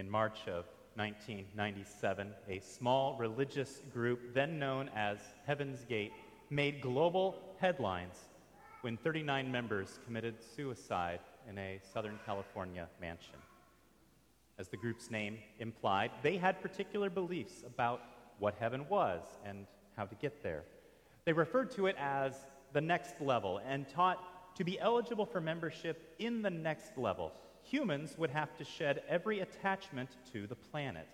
In March of 1997, a small religious group, then known as Heaven's Gate, made global headlines when 39 members committed suicide in a Southern California mansion. As the group's name implied, they had particular beliefs about what heaven was and how to get there. They referred to it as the next level and taught to be eligible for membership in the next level. Humans would have to shed every attachment to the planet.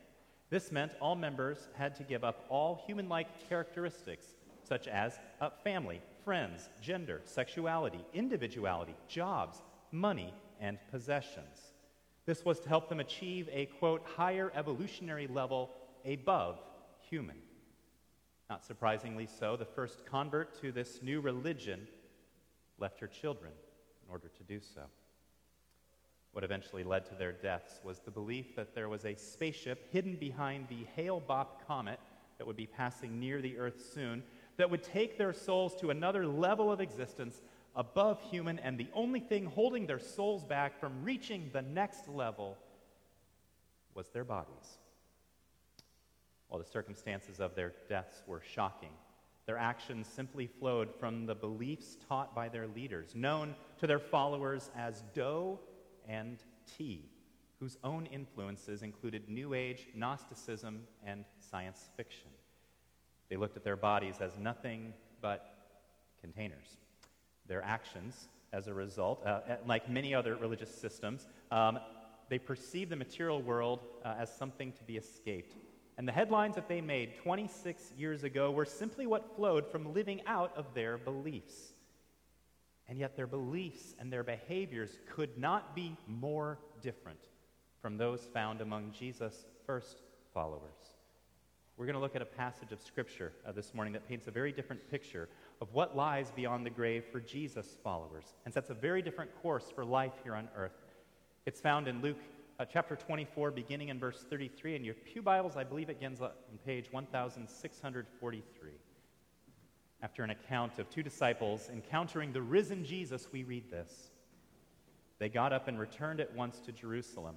This meant all members had to give up all human like characteristics, such as uh, family, friends, gender, sexuality, individuality, jobs, money, and possessions. This was to help them achieve a, quote, higher evolutionary level above human. Not surprisingly so, the first convert to this new religion left her children in order to do so. What eventually led to their deaths was the belief that there was a spaceship hidden behind the Hale Bopp comet that would be passing near the Earth soon that would take their souls to another level of existence above human, and the only thing holding their souls back from reaching the next level was their bodies. While the circumstances of their deaths were shocking, their actions simply flowed from the beliefs taught by their leaders, known to their followers as Do and Ti, whose own influences included New Age, Gnosticism, and science fiction. They looked at their bodies as nothing but containers. Their actions, as a result, uh, uh, like many other religious systems, um, they perceived the material world uh, as something to be escaped. And the headlines that they made 26 years ago were simply what flowed from living out of their beliefs. And yet, their beliefs and their behaviors could not be more different from those found among Jesus' first followers. We're going to look at a passage of Scripture uh, this morning that paints a very different picture of what lies beyond the grave for Jesus' followers and sets a very different course for life here on earth. It's found in Luke uh, chapter 24, beginning in verse 33. In your Pew Bibles, I believe it begins on page 1643. After an account of two disciples encountering the risen Jesus, we read this. They got up and returned at once to Jerusalem.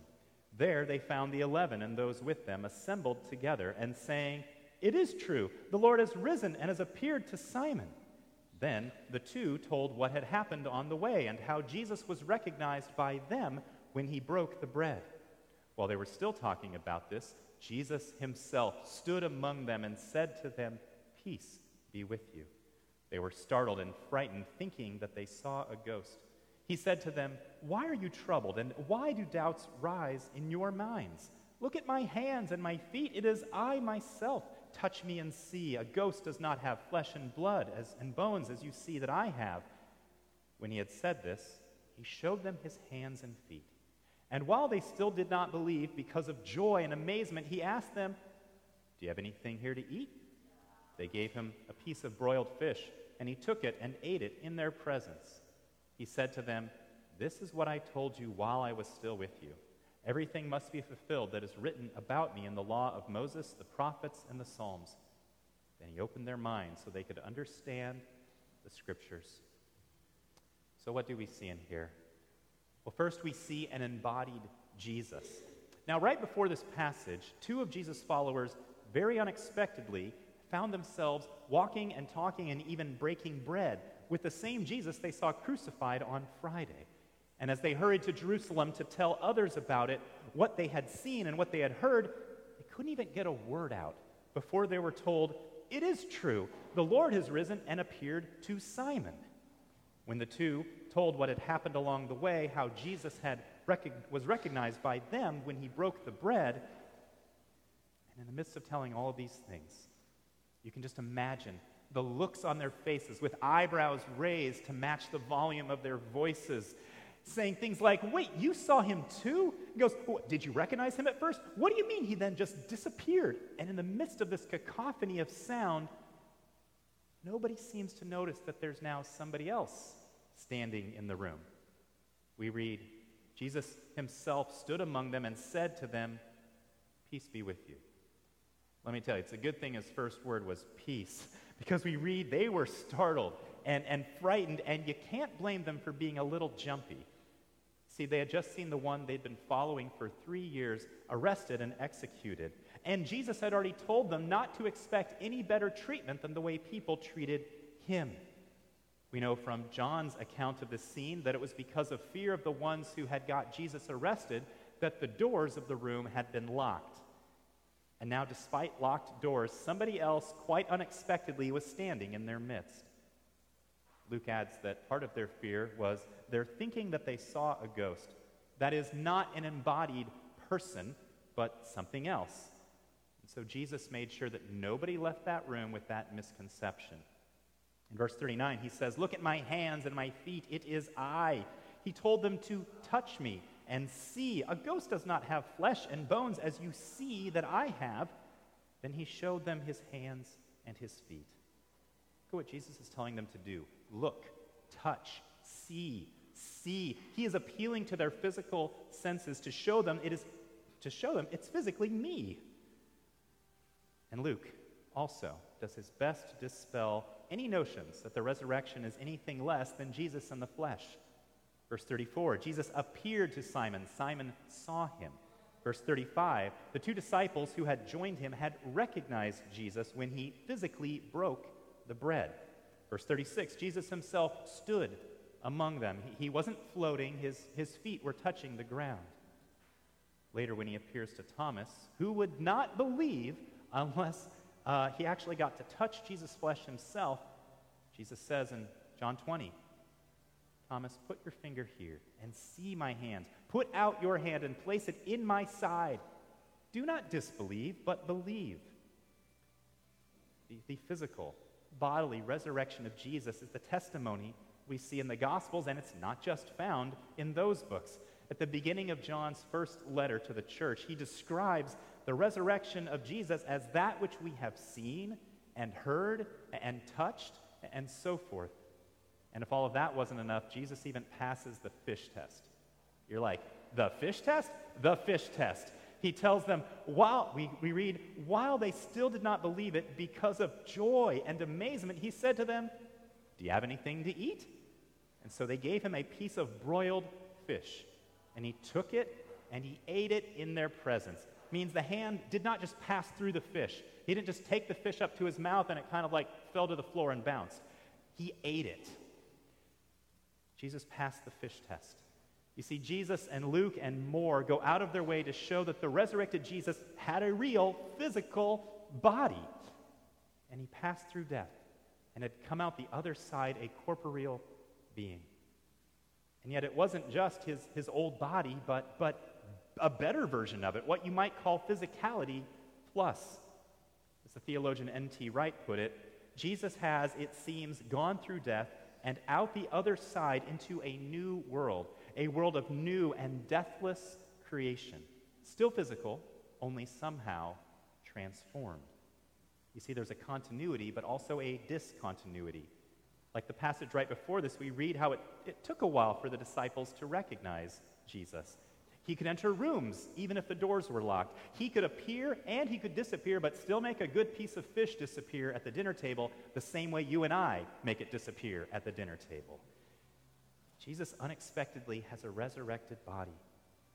There they found the eleven and those with them assembled together and saying, It is true, the Lord has risen and has appeared to Simon. Then the two told what had happened on the way and how Jesus was recognized by them when he broke the bread. While they were still talking about this, Jesus himself stood among them and said to them, Peace be with you. They were startled and frightened, thinking that they saw a ghost. He said to them, Why are you troubled, and why do doubts rise in your minds? Look at my hands and my feet. It is I myself. Touch me and see. A ghost does not have flesh and blood as, and bones as you see that I have. When he had said this, he showed them his hands and feet. And while they still did not believe because of joy and amazement, he asked them, Do you have anything here to eat? They gave him a piece of broiled fish, and he took it and ate it in their presence. He said to them, This is what I told you while I was still with you. Everything must be fulfilled that is written about me in the law of Moses, the prophets, and the Psalms. Then he opened their minds so they could understand the scriptures. So, what do we see in here? Well, first, we see an embodied Jesus. Now, right before this passage, two of Jesus' followers very unexpectedly found themselves walking and talking and even breaking bread with the same Jesus they saw crucified on Friday. And as they hurried to Jerusalem to tell others about it, what they had seen and what they had heard, they couldn't even get a word out before they were told, It is true, the Lord has risen and appeared to Simon. When the two told what had happened along the way, how Jesus had rec- was recognized by them when he broke the bread, and in the midst of telling all of these things, you can just imagine the looks on their faces with eyebrows raised to match the volume of their voices, saying things like, Wait, you saw him too? He goes, Did you recognize him at first? What do you mean he then just disappeared? And in the midst of this cacophony of sound, nobody seems to notice that there's now somebody else standing in the room. We read, Jesus himself stood among them and said to them, Peace be with you. Let me tell you, it's a good thing his first word was peace, because we read they were startled and, and frightened, and you can't blame them for being a little jumpy. See, they had just seen the one they'd been following for three years arrested and executed. And Jesus had already told them not to expect any better treatment than the way people treated him. We know from John's account of the scene that it was because of fear of the ones who had got Jesus arrested that the doors of the room had been locked. And now, despite locked doors, somebody else quite unexpectedly was standing in their midst. Luke adds that part of their fear was their thinking that they saw a ghost. That is not an embodied person, but something else. And so Jesus made sure that nobody left that room with that misconception. In verse 39, he says, Look at my hands and my feet. It is I. He told them to touch me and see. A ghost does not have flesh and bones as you see that I have. Then he showed them his hands and his feet. Look at what Jesus is telling them to do look, touch, see, see. He is appealing to their physical senses to show them it is to show them it's physically me. And Luke also does his best to dispel any notions that the resurrection is anything less than Jesus in the flesh. Verse 34 Jesus appeared to Simon, Simon saw him. Verse 35 the two disciples who had joined him had recognized Jesus when he physically broke the bread. Verse 36 Jesus himself stood among them. He, wasn't floating, his, his feet were touching the ground. Later, when he appears to Thomas, who would not believe unless uh, he actually got to touch Jesus' flesh himself, Jesus says in John 20, Thomas, put your finger here and see my hands. Put out your hand and place it in my side. Do not disbelieve, but believe. The, the physical, bodily resurrection of Jesus is the testimony we see in the Gospels, and it's not just found in those books. At the beginning of John's first letter to the church, he describes the resurrection of Jesus as that which we have seen and heard and touched and so forth. And if all of that wasn't enough, Jesus even passes the fish test. You're like, the fish test? The fish test. He tells them, while we, we read, while they still did not believe it, because of joy and amazement, he said to them, Do you have anything to eat? And so they gave him a piece of broiled fish. And he took it and he ate it in their presence. Means the hand did not just pass through the fish. He didn't just take the fish up to his mouth and it kind of like fell to the floor and bounced. He ate it. Jesus passed the fish test. You see, Jesus and Luke and more go out of their way to show that the resurrected Jesus had a real physical body. And he passed through death and had come out the other side a corporeal being. And yet it wasn't just his, his old body, but, but a better version of it, what you might call physicality plus. As the theologian N.T. Wright put it, Jesus has, it seems, gone through death and out the other side into a new world, a world of new and deathless creation. Still physical, only somehow transformed. You see, there's a continuity, but also a discontinuity. Like the passage right before this, we read how it, it took a while for the disciples to recognize Jesus. He could enter rooms even if the doors were locked. He could appear and he could disappear, but still make a good piece of fish disappear at the dinner table the same way you and I make it disappear at the dinner table. Jesus unexpectedly has a resurrected body,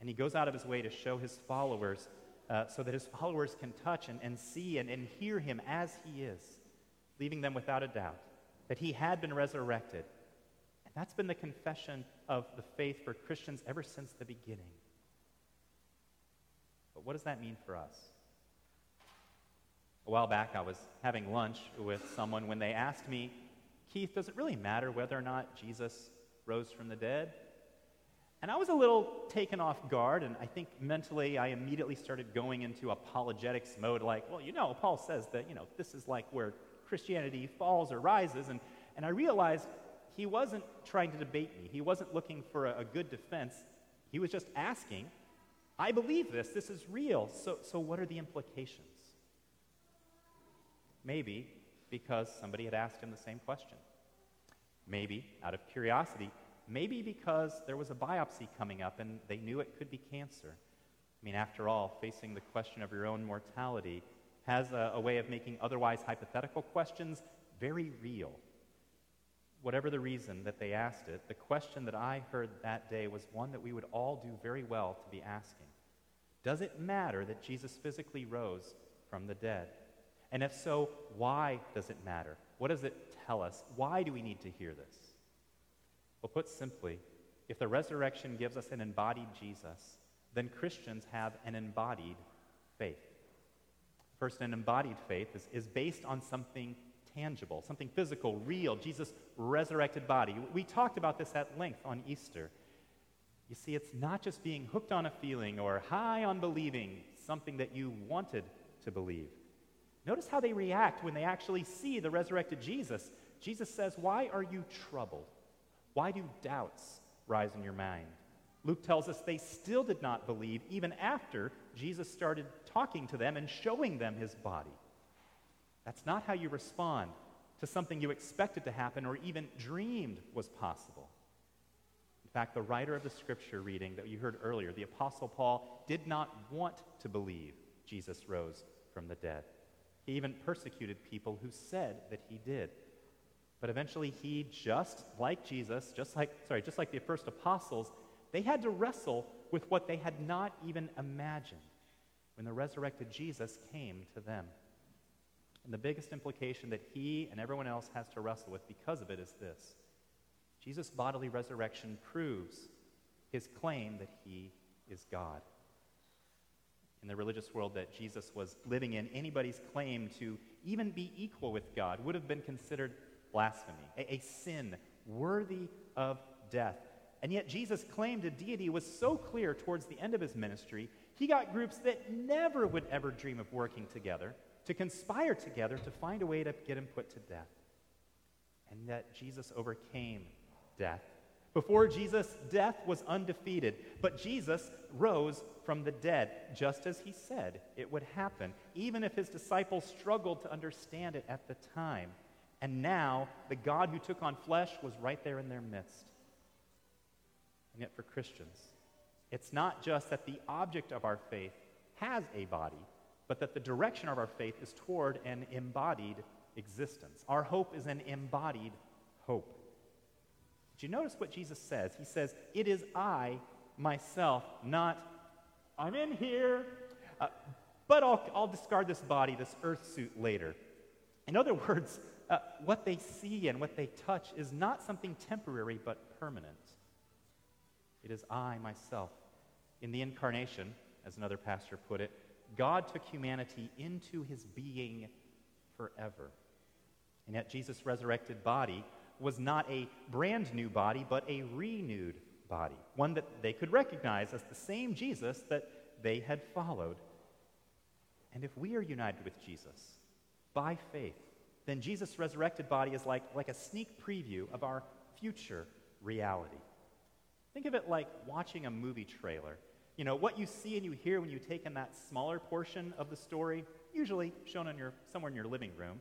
and he goes out of his way to show his followers uh, so that his followers can touch and, and see and, and hear him as he is, leaving them without a doubt that he had been resurrected. And that's been the confession of the faith for Christians ever since the beginning. What does that mean for us? A while back, I was having lunch with someone when they asked me, Keith, does it really matter whether or not Jesus rose from the dead? And I was a little taken off guard, and I think mentally I immediately started going into apologetics mode, like, well, you know, Paul says that, you know, this is like where Christianity falls or rises. And, and I realized he wasn't trying to debate me, he wasn't looking for a, a good defense. He was just asking, I believe this, this is real. So, so what are the implications? Maybe because somebody had asked him the same question. Maybe out of curiosity. Maybe because there was a biopsy coming up and they knew it could be cancer. I mean, after all, facing the question of your own mortality has a, a way of making otherwise hypothetical questions very real. Whatever the reason that they asked it, the question that I heard that day was one that we would all do very well to be asking. Does it matter that Jesus physically rose from the dead? And if so, why does it matter? What does it tell us? Why do we need to hear this? Well, put simply, if the resurrection gives us an embodied Jesus, then Christians have an embodied faith. First, an embodied faith is, is based on something tangible, something physical, real, Jesus' resurrected body. We talked about this at length on Easter. You see, it's not just being hooked on a feeling or high on believing something that you wanted to believe. Notice how they react when they actually see the resurrected Jesus. Jesus says, Why are you troubled? Why do doubts rise in your mind? Luke tells us they still did not believe even after Jesus started talking to them and showing them his body. That's not how you respond to something you expected to happen or even dreamed was possible. In fact, the writer of the scripture reading that you heard earlier, the Apostle Paul, did not want to believe Jesus rose from the dead. He even persecuted people who said that he did. But eventually he just like Jesus, just like sorry, just like the first apostles, they had to wrestle with what they had not even imagined when the resurrected Jesus came to them. And the biggest implication that he and everyone else has to wrestle with because of it is this Jesus' bodily resurrection proves his claim that he is God. In the religious world that Jesus was living in, anybody's claim to even be equal with God would have been considered blasphemy, a, a sin worthy of death. And yet, Jesus' claim to deity was so clear towards the end of his ministry, he got groups that never would ever dream of working together to conspire together to find a way to get him put to death. And that Jesus overcame death. Before Jesus, death was undefeated, but Jesus rose from the dead, just as he said it would happen, even if his disciples struggled to understand it at the time. And now, the God who took on flesh was right there in their midst. And yet, for Christians, it's not just that the object of our faith has a body, but that the direction of our faith is toward an embodied existence. Our hope is an embodied hope. Did you notice what Jesus says? He says, It is I, myself, not I'm in here, uh, but I'll, I'll discard this body, this earth suit later. In other words, uh, what they see and what they touch is not something temporary but permanent. It is I, myself. In the incarnation, as another pastor put it, God took humanity into his being forever. And yet, Jesus' resurrected body was not a brand new body, but a renewed body, one that they could recognize as the same Jesus that they had followed. And if we are united with Jesus by faith, then Jesus' resurrected body is like, like a sneak preview of our future reality. Think of it like watching a movie trailer. You know, what you see and you hear when you take in that smaller portion of the story, usually shown on your, somewhere in your living room,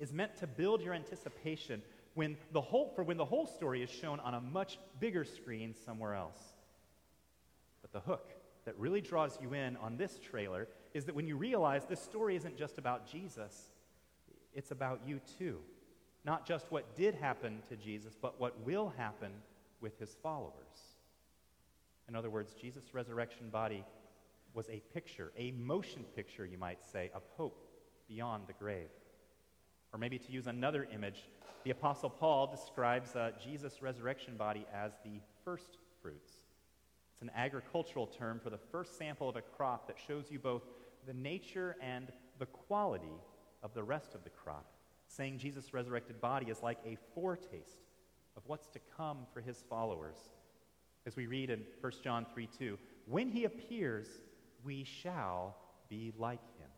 is meant to build your anticipation when the whole, for when the whole story is shown on a much bigger screen somewhere else. But the hook that really draws you in on this trailer is that when you realize this story isn't just about Jesus, it's about you too. Not just what did happen to Jesus, but what will happen with his followers. In other words, Jesus' resurrection body was a picture, a motion picture, you might say, of hope beyond the grave. Or maybe to use another image, the Apostle Paul describes uh, Jesus' resurrection body as the first fruits. It's an agricultural term for the first sample of a crop that shows you both the nature and the quality of the rest of the crop, saying Jesus' resurrected body is like a foretaste of what's to come for his followers as we read in 1 John 3 2, when he appears, we shall be like him.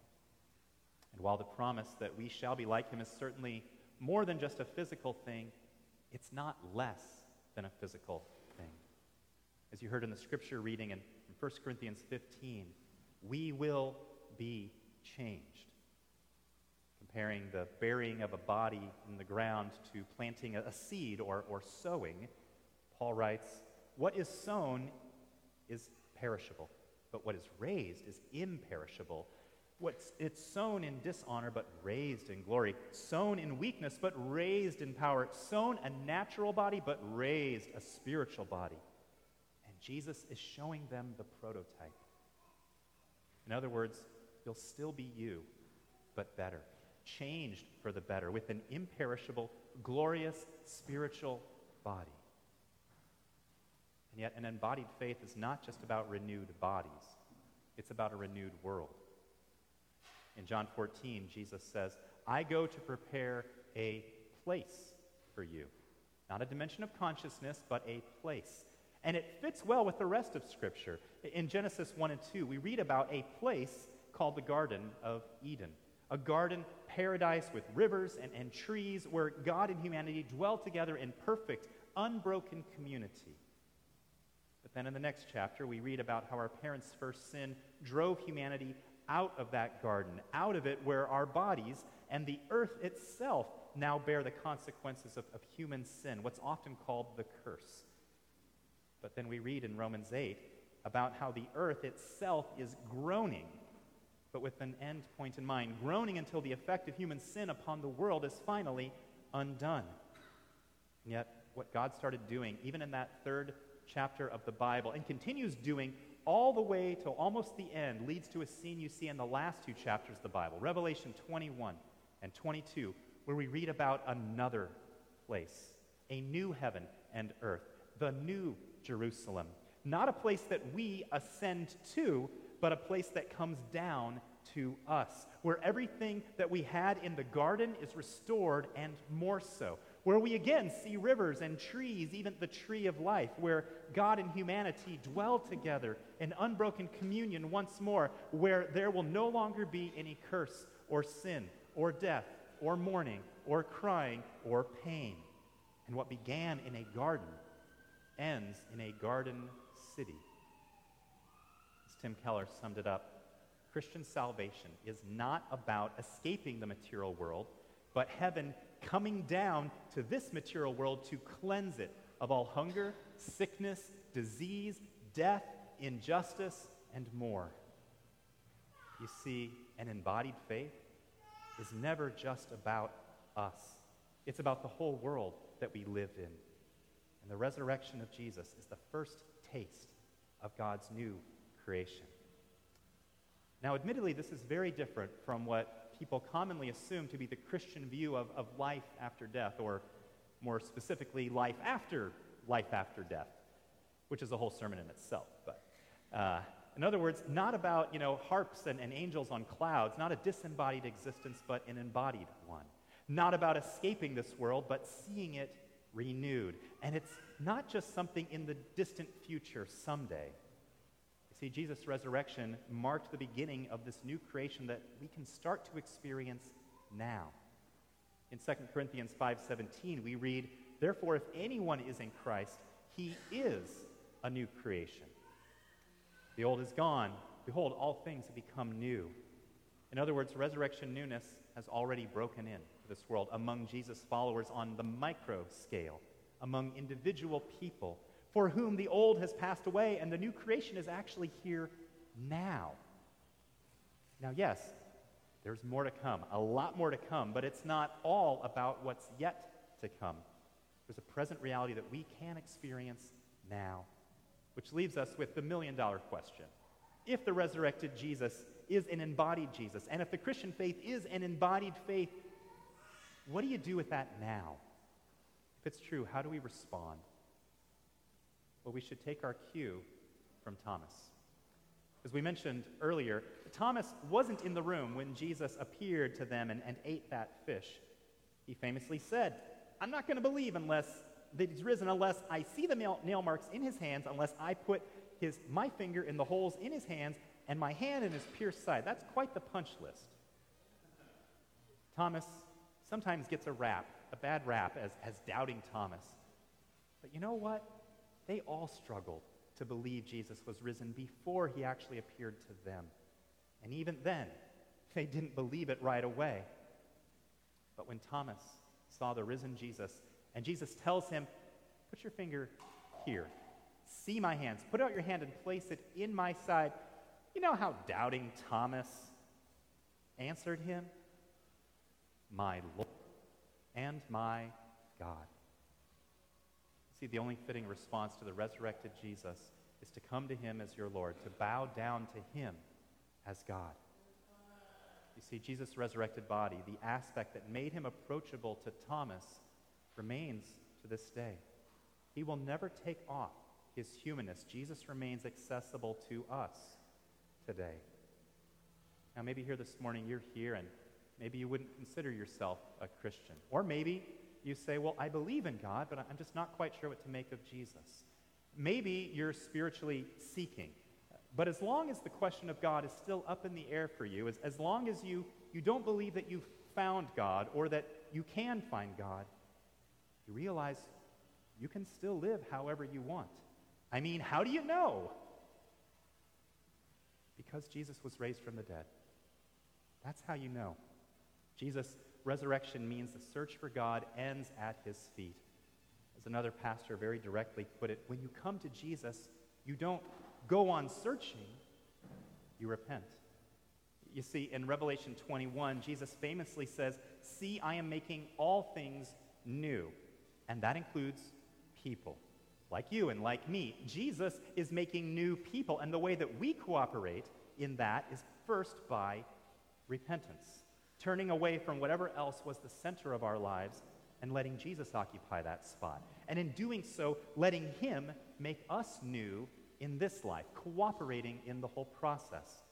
And while the promise that we shall be like him is certainly more than just a physical thing, it's not less than a physical thing. As you heard in the scripture reading in 1 Corinthians 15, we will be changed. Comparing the burying of a body in the ground to planting a seed or, or sowing, Paul writes, what is sown is perishable, but what is raised is imperishable. What's, it's sown in dishonor, but raised in glory. Sown in weakness, but raised in power. Sown a natural body, but raised a spiritual body. And Jesus is showing them the prototype. In other words, you'll still be you, but better. Changed for the better with an imperishable, glorious spiritual body. And yet, an embodied faith is not just about renewed bodies, it's about a renewed world. In John 14, Jesus says, I go to prepare a place for you. Not a dimension of consciousness, but a place. And it fits well with the rest of Scripture. In Genesis 1 and 2, we read about a place called the Garden of Eden, a garden paradise with rivers and, and trees where God and humanity dwell together in perfect, unbroken community. Then in the next chapter, we read about how our parents' first sin drove humanity out of that garden, out of it where our bodies and the earth itself now bear the consequences of, of human sin, what's often called the curse. But then we read in Romans 8 about how the earth itself is groaning, but with an end point in mind, groaning until the effect of human sin upon the world is finally undone. And yet, what God started doing, even in that third chapter of the Bible, and continues doing all the way to almost the end leads to a scene you see in the last two chapters of the Bible, Revelation 21 and 22, where we read about another place, a new heaven and earth, the new Jerusalem. Not a place that we ascend to, but a place that comes down to us, where everything that we had in the garden is restored and more so, where we again see rivers and trees, even the tree of life, where God and humanity dwell together in unbroken communion once more, where there will no longer be any curse or sin or death or mourning or crying or pain. And what began in a garden ends in a garden city. As Tim Keller summed it up, Christian salvation is not about escaping the material world, but heaven coming down to this material world to cleanse it of all hunger, sickness, disease, death, injustice, and more. You see, an embodied faith is never just about us, it's about the whole world that we live in. And the resurrection of Jesus is the first taste of God's new creation. Now, admittedly, this is very different from what people commonly assume to be the Christian view of, of life after death, or more specifically, life after life after death, which is a whole sermon in itself. But uh, in other words, not about you know harps and, and angels on clouds, not a disembodied existence, but an embodied one. Not about escaping this world, but seeing it renewed. And it's not just something in the distant future someday. You see, Jesus' resurrection marked the beginning of this new creation that we can start to experience now. In 2 Corinthians 5:17, we read, "Therefore if anyone is in Christ, he is a new creation. The old is gone; behold, all things have become new." In other words, resurrection newness has already broken in to this world among Jesus' followers on the micro scale, among individual people for whom the old has passed away and the new creation is actually here now. Now, yes, there's more to come, a lot more to come, but it's not all about what's yet to come. There's a present reality that we can experience now, which leaves us with the million dollar question. If the resurrected Jesus is an embodied Jesus, and if the Christian faith is an embodied faith, what do you do with that now? If it's true, how do we respond? Well, we should take our cue from Thomas. As we mentioned earlier, Thomas wasn't in the room when Jesus appeared to them and, and ate that fish. He famously said, I'm not going to believe unless that he's risen unless I see the nail, marks in his hands, unless I put his, my finger in the holes in his hands and my hand in his pierced side. That's quite the punch list. Thomas sometimes gets a rap, a bad rap, as, as doubting Thomas. But you know what? They all struggled to believe Jesus was risen before he actually appeared to them. And even then, they didn't believe it right away. But when Thomas saw the risen Jesus, and Jesus tells him, Put your finger here. See my hands. Put out your hand and place it in my side. You know how doubting Thomas answered him, My Lord and my God. See, the only fitting response to the resurrected Jesus is to come to him as your Lord, to bow down to him as God. You see, Jesus' resurrected body, the aspect that made him approachable to Thomas, remains to this day. He will never take off his humanness. Jesus remains accessible to us today. Now, maybe here this morning you're here and maybe you wouldn't consider yourself a Christian. Or maybe you say, Well, I believe in God, but I'm just not quite sure what to make of Jesus. Maybe you're spiritually seeking. But as long as the question of God is still up in the air for you, as, as long as you, you don't believe that you've found God or that you can find God, you realize you can still live however you want. I mean, how do you know? Because Jesus was raised from the dead. That's how you know. Jesus' resurrection means the search for God ends at his feet. As another pastor very directly put it, when you come to Jesus, you don't go on searching, you repent. You see, in Revelation 21, Jesus famously says, See, I am making all things new. And that includes people, like you and like me. Jesus is making new people. And the way that we cooperate in that is first by repentance, turning away from whatever else was the center of our lives and letting Jesus occupy that spot. And in doing so, letting Him make us new in this life, cooperating in the whole process.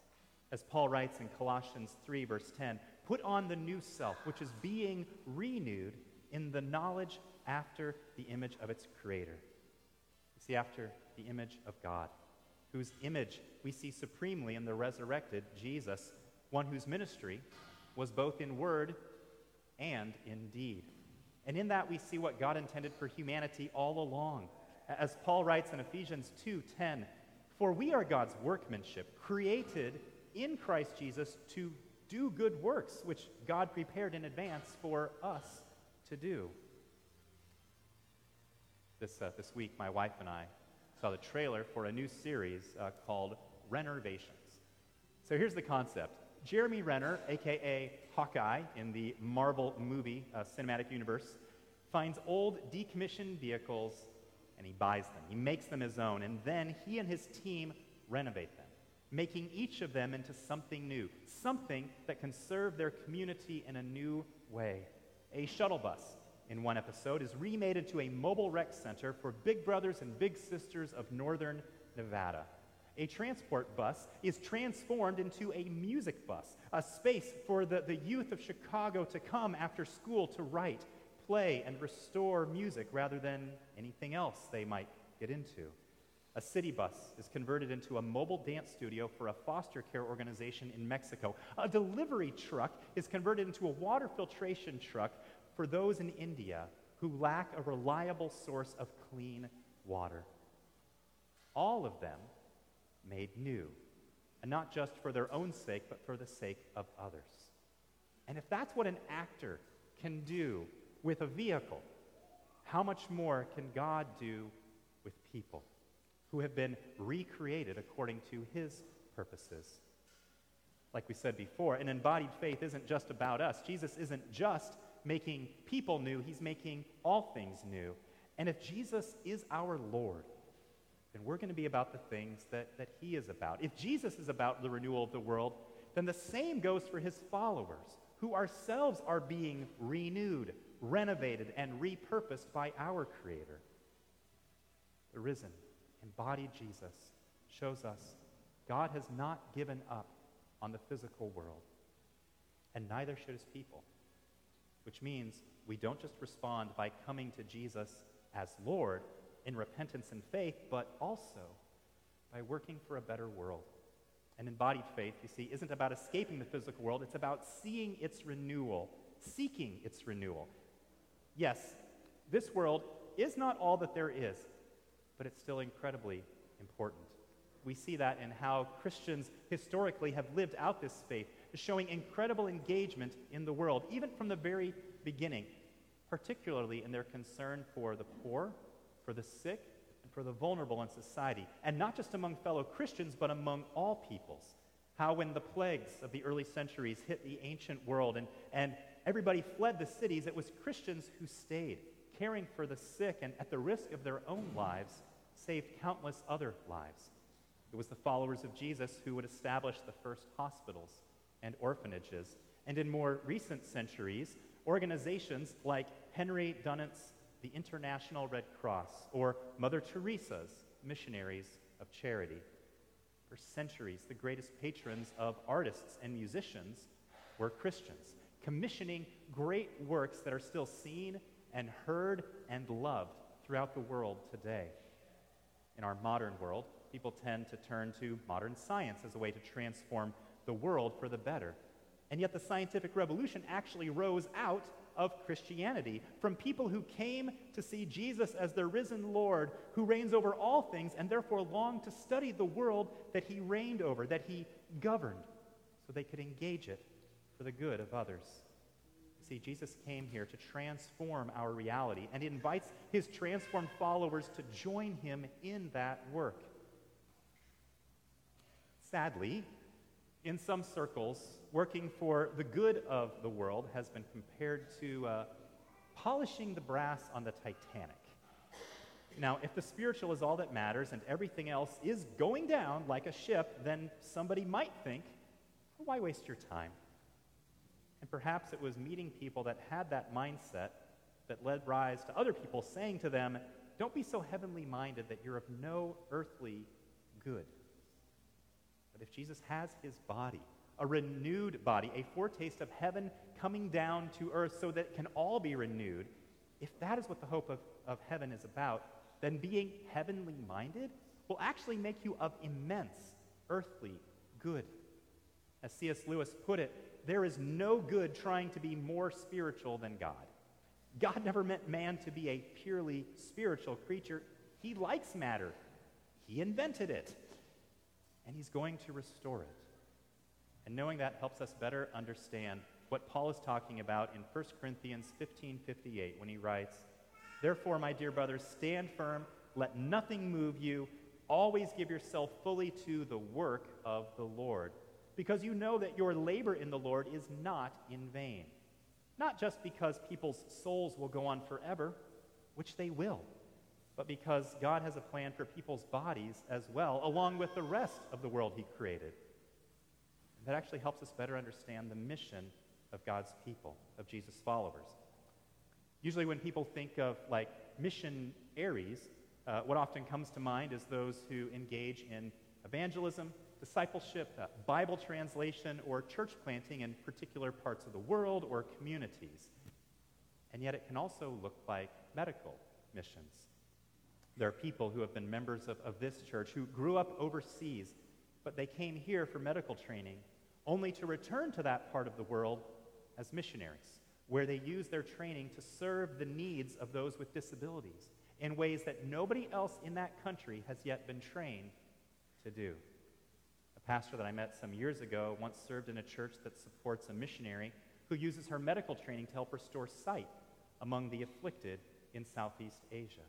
As Paul writes in Colossians 3, verse 10, put on the new self, which is being renewed in the knowledge after the image of its creator. You see, after the image of God, whose image we see supremely in the resurrected Jesus, one whose ministry was both in word and in deed. And in that we see what God intended for humanity all along as Paul writes in Ephesians 2:10, "For we are God's workmanship, created in Christ Jesus to do good works, which God prepared in advance for us to do." This, uh, this week, my wife and I saw the trailer for a new series uh, called Rennervations. So here's the concept. Jeremy Renner, aka Hawkeye in the Marvel movie uh, cinematic universe, finds old decommissioned vehicles and he buys them. He makes them his own, and then he and his team renovate them, making each of them into something new, something that can serve their community in a new way. A shuttle bus in one episode is remade into a mobile rec center for big brothers and big sisters of northern Nevada. A transport bus is transformed into a music bus, a space for the, the youth of Chicago to come after school to write play and restore music rather than anything else they might get into. A city bus is converted into a mobile dance studio for a foster care organization in Mexico. A delivery truck is converted into a water filtration truck for those in India who lack a reliable source of clean water. All of them made new, and not just for their own sake, but for the sake of others. And if that's what an actor can do with a vehicle, how much more can God do with people who have been recreated according to his purposes? Like we said before, an embodied faith isn't just about us. Jesus isn't just making people new, he's making all things new. And if Jesus is our Lord, then we're going to be about the things that, that he is about. If Jesus is about the renewal of the world, then the same goes for his followers, who ourselves are being renewed, renovated, and repurposed by our Creator. The risen, embodied Jesus shows us God has not given up on the physical world, and neither should his people. Which means we don't just respond by coming to Jesus as Lord in repentance and faith, but also by working for a better world. An embodied faith, you see, isn't about escaping the physical world, it's about seeing its renewal, seeking its renewal, Yes, this world is not all that there is, but it's still incredibly important. We see that in how Christians historically have lived out this faith, showing incredible engagement in the world, even from the very beginning, particularly in their concern for the poor, for the sick, and for the vulnerable in society, and not just among fellow Christians, but among all peoples. How, when the plagues of the early centuries hit the ancient world and, and everybody fled the cities, it was Christians who stayed, caring for the sick and, at the risk of their own lives, saved countless other lives. It was the followers of Jesus who would establish the first hospitals and orphanages. And in more recent centuries, organizations like Henry Dunant's the International Red Cross or Mother Teresa's Missionaries of Charity. For centuries, the greatest patrons of artists and musicians were Christians, commissioning great works that are still seen and heard and loved throughout the world today. In our modern world, people tend to turn to modern science as a way to transform the world for the better. And yet, the scientific revolution actually rose out of Christianity from people who came to see Jesus as their risen Lord, who reigns over all things, and therefore longed to study the world that he reigned over, that he governed, so they could engage it for the good of others. See, Jesus came here to transform our reality, and he invites his transformed followers to join him in that work. Sadly, in some circles, working for the good of the world has been compared to uh, polishing the brass on the Titanic. Now, if the spiritual is all that matters and everything else is going down like a ship, then somebody might think, why waste your time? And perhaps it was meeting people that had that mindset that led rise to other people saying to them, Don't be so heavenly minded that you're of no earthly good. But if Jesus has his body, a renewed body, a foretaste of heaven coming down to earth so that it can all be renewed, if that is what the hope of, of heaven is about, then being heavenly minded will actually make you of immense earthly good. As C.S. Lewis put it, there is no good trying to be more spiritual than God. God never meant man to be a purely spiritual creature. He likes matter, He invented it and he's going to restore it. And knowing that helps us better understand what Paul is talking about in 1 Corinthians 15:58 when he writes, "Therefore, my dear brothers, stand firm, let nothing move you, always give yourself fully to the work of the Lord, because you know that your labor in the Lord is not in vain." Not just because people's souls will go on forever, which they will but because God has a plan for people's bodies as well, along with the rest of the world He created. And that actually helps us better understand the mission of God's people, of Jesus' followers. Usually, when people think of like missionaries, uh, what often comes to mind is those who engage in evangelism, discipleship, uh, Bible translation, or church planting in particular parts of the world or communities. And yet, it can also look like medical missions. There are people who have been members of, of this church who grew up overseas, but they came here for medical training, only to return to that part of the world as missionaries, where they use their training to serve the needs of those with disabilities in ways that nobody else in that country has yet been trained to do. Pastor that I met some years ago once served in a church that supports a missionary who uses her medical training to help restore sight among the afflicted in Southeast Asia.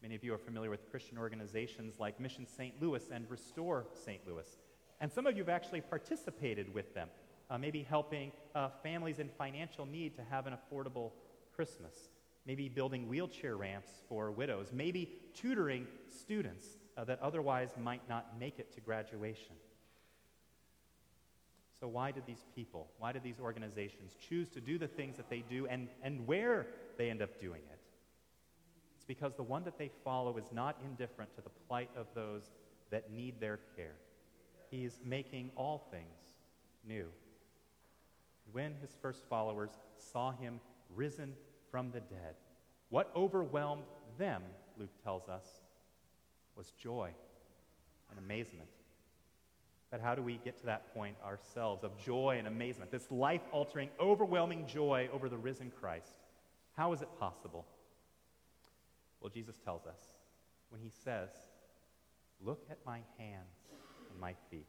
Many of you are familiar with Christian organizations like Mission St. Louis and Restore St. Louis. And some of you have actually participated with them, uh, maybe helping uh, families in financial need to have an affordable Christmas, maybe building wheelchair ramps for widows, maybe tutoring students uh, that otherwise might not make it to graduation. So, why did these people, why did these organizations choose to do the things that they do and, and where they end up doing it? It's because the one that they follow is not indifferent to the plight of those that need their care. He is making all things new. When his first followers saw him risen from the dead, what overwhelmed them, Luke tells us, was joy and amazement. But how do we get to that point ourselves of joy and amazement, this life altering, overwhelming joy over the risen Christ? How is it possible? Well, Jesus tells us when he says, Look at my hands and my feet.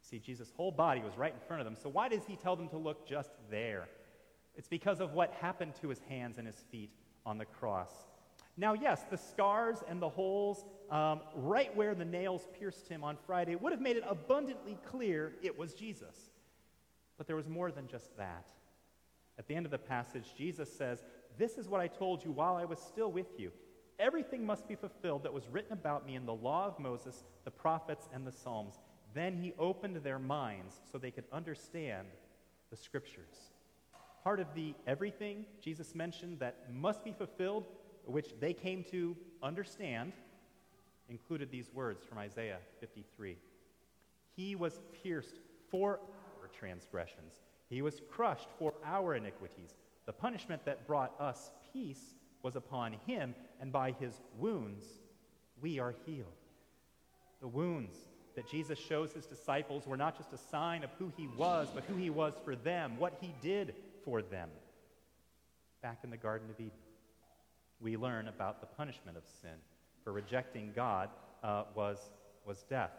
See, Jesus' whole body was right in front of them. So why does he tell them to look just there? It's because of what happened to his hands and his feet on the cross. Now, yes, the scars and the holes um, right where the nails pierced him on Friday would have made it abundantly clear it was Jesus. But there was more than just that. At the end of the passage, Jesus says, This is what I told you while I was still with you. Everything must be fulfilled that was written about me in the law of Moses, the prophets, and the Psalms. Then he opened their minds so they could understand the scriptures. Part of the everything Jesus mentioned that must be fulfilled, which they came to understand, included these words from Isaiah 53 He was pierced for our transgressions, He was crushed for our iniquities. The punishment that brought us peace was upon Him, and by His wounds we are healed. The wounds that Jesus shows his disciples were not just a sign of who he was, but who he was for them, what he did for them. Back in the Garden of Eden, we learn about the punishment of sin. For rejecting God uh, was, was death.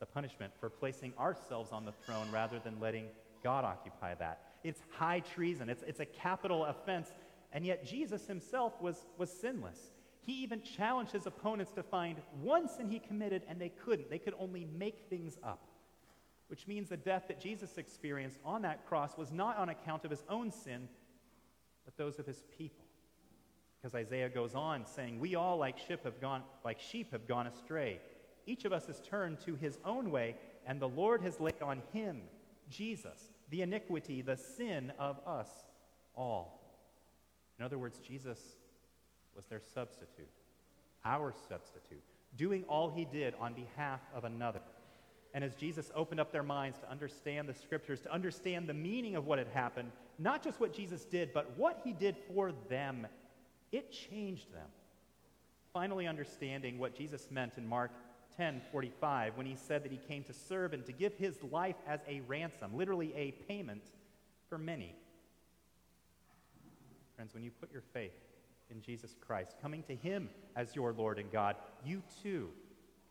The punishment for placing ourselves on the throne rather than letting God occupy that. It's high treason, it's, it's a capital offense, and yet Jesus himself was, was sinless. He even challenged his opponents to find one sin he committed, and they couldn't. They could only make things up. Which means the death that Jesus experienced on that cross was not on account of his own sin, but those of his people. Because Isaiah goes on saying, We all, like sheep, have gone, like sheep, have gone astray. Each of us has turned to his own way, and the Lord has laid on him, Jesus, the iniquity, the sin of us all. In other words, Jesus was their substitute, our substitute, doing all he did on behalf of another. And as Jesus opened up their minds to understand the scriptures, to understand the meaning of what had happened, not just what Jesus did, but what he did for them, it changed them. Finally, understanding what Jesus meant in Mark 10 45 when he said that he came to serve and to give his life as a ransom, literally a payment for many. Friends, when you put your faith in Jesus Christ, coming to Him as your Lord and God, you too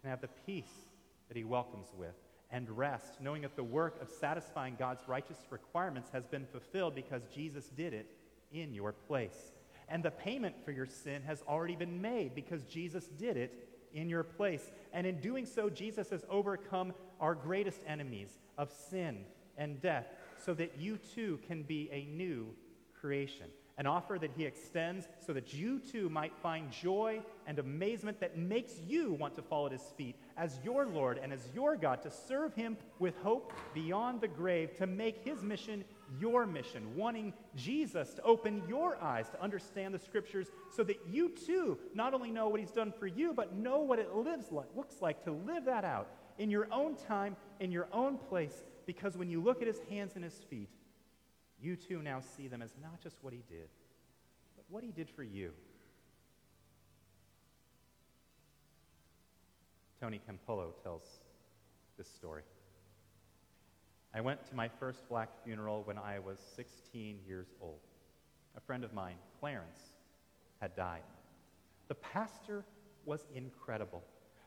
can have the peace that He welcomes with and rest, knowing that the work of satisfying God's righteous requirements has been fulfilled because Jesus did it in your place. And the payment for your sin has already been made because Jesus did it in your place. And in doing so, Jesus has overcome our greatest enemies of sin and death so that you too can be a new creation an offer that he extends so that you too might find joy and amazement that makes you want to fall at his feet as your Lord and as your God, to serve him with hope beyond the grave, to make his mission your mission, wanting Jesus to open your eyes to understand the scriptures so that you too not only know what he's done for you, but know what it lives like, looks like to live that out in your own time, in your own place, because when you look at his hands and his feet, you too now see them as not just what he did, but what he did for you. Tony Campolo tells this story. I went to my first black funeral when I was 16 years old. A friend of mine, Clarence, had died. The pastor was incredible.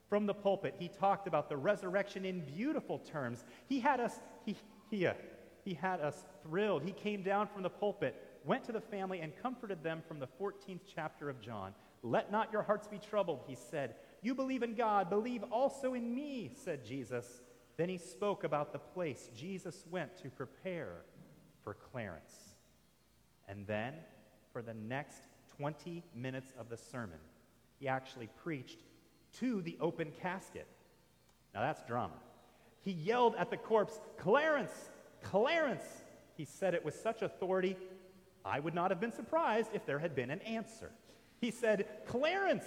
From the pulpit, he talked about the resurrection in beautiful terms. He had us, he, he, uh, he had us thrilled. He came down from the pulpit, went to the family, and comforted them from the 14th chapter of John. Let not your hearts be troubled, he said. You believe in God, believe also in me, said Jesus. Then he spoke about the place Jesus went to prepare for Clarence. And then, for the next 20 minutes of the sermon, he actually preached to the open casket. Now that's drama. He yelled at the corpse, Clarence, Clarence, he said it with such authority, I would not have been surprised if there had been an answer. He said, Clarence,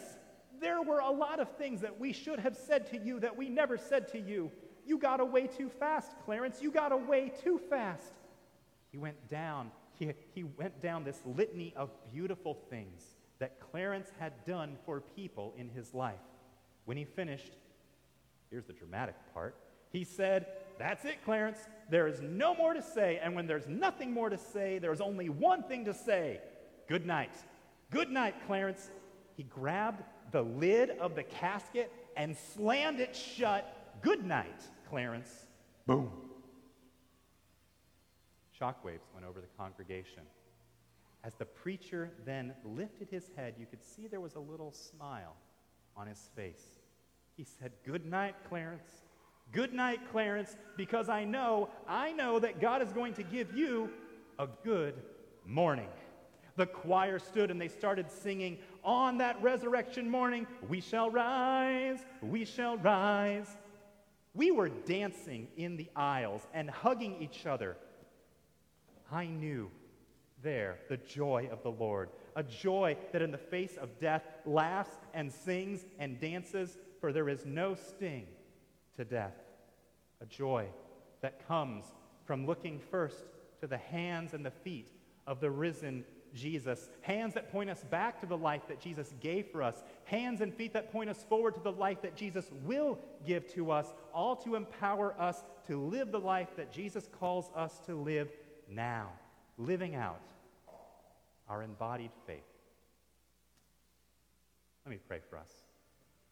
there were a lot of things that we should have said to you that we never said to you. You got away too fast, Clarence. You got away too fast. He went down, he, he went down this litany of beautiful things that Clarence had done for people in his life. When he finished, here's the dramatic part. He said, That's it, Clarence. There is no more to say. And when there's nothing more to say, there's only one thing to say Good night. Good night, Clarence. He grabbed the lid of the casket and slammed it shut. Good night, Clarence. Boom. Shockwaves went over the congregation. As the preacher then lifted his head, you could see there was a little smile on his face. He said, Good night, Clarence. Good night, Clarence, because I know, I know that God is going to give you a good morning. The choir stood and they started singing, On that resurrection morning, we shall rise, we shall rise. We were dancing in the aisles and hugging each other. I knew there the joy of the Lord, a joy that in the face of death laughs and sings and dances, for there is no sting to death. A joy that comes from looking first to the hands and the feet of the risen Jesus. Hands that point us back to the life that Jesus gave for us. Hands and feet that point us forward to the life that Jesus will give to us, all to empower us to live the life that Jesus calls us to live now, living out our embodied faith. Let me pray for us.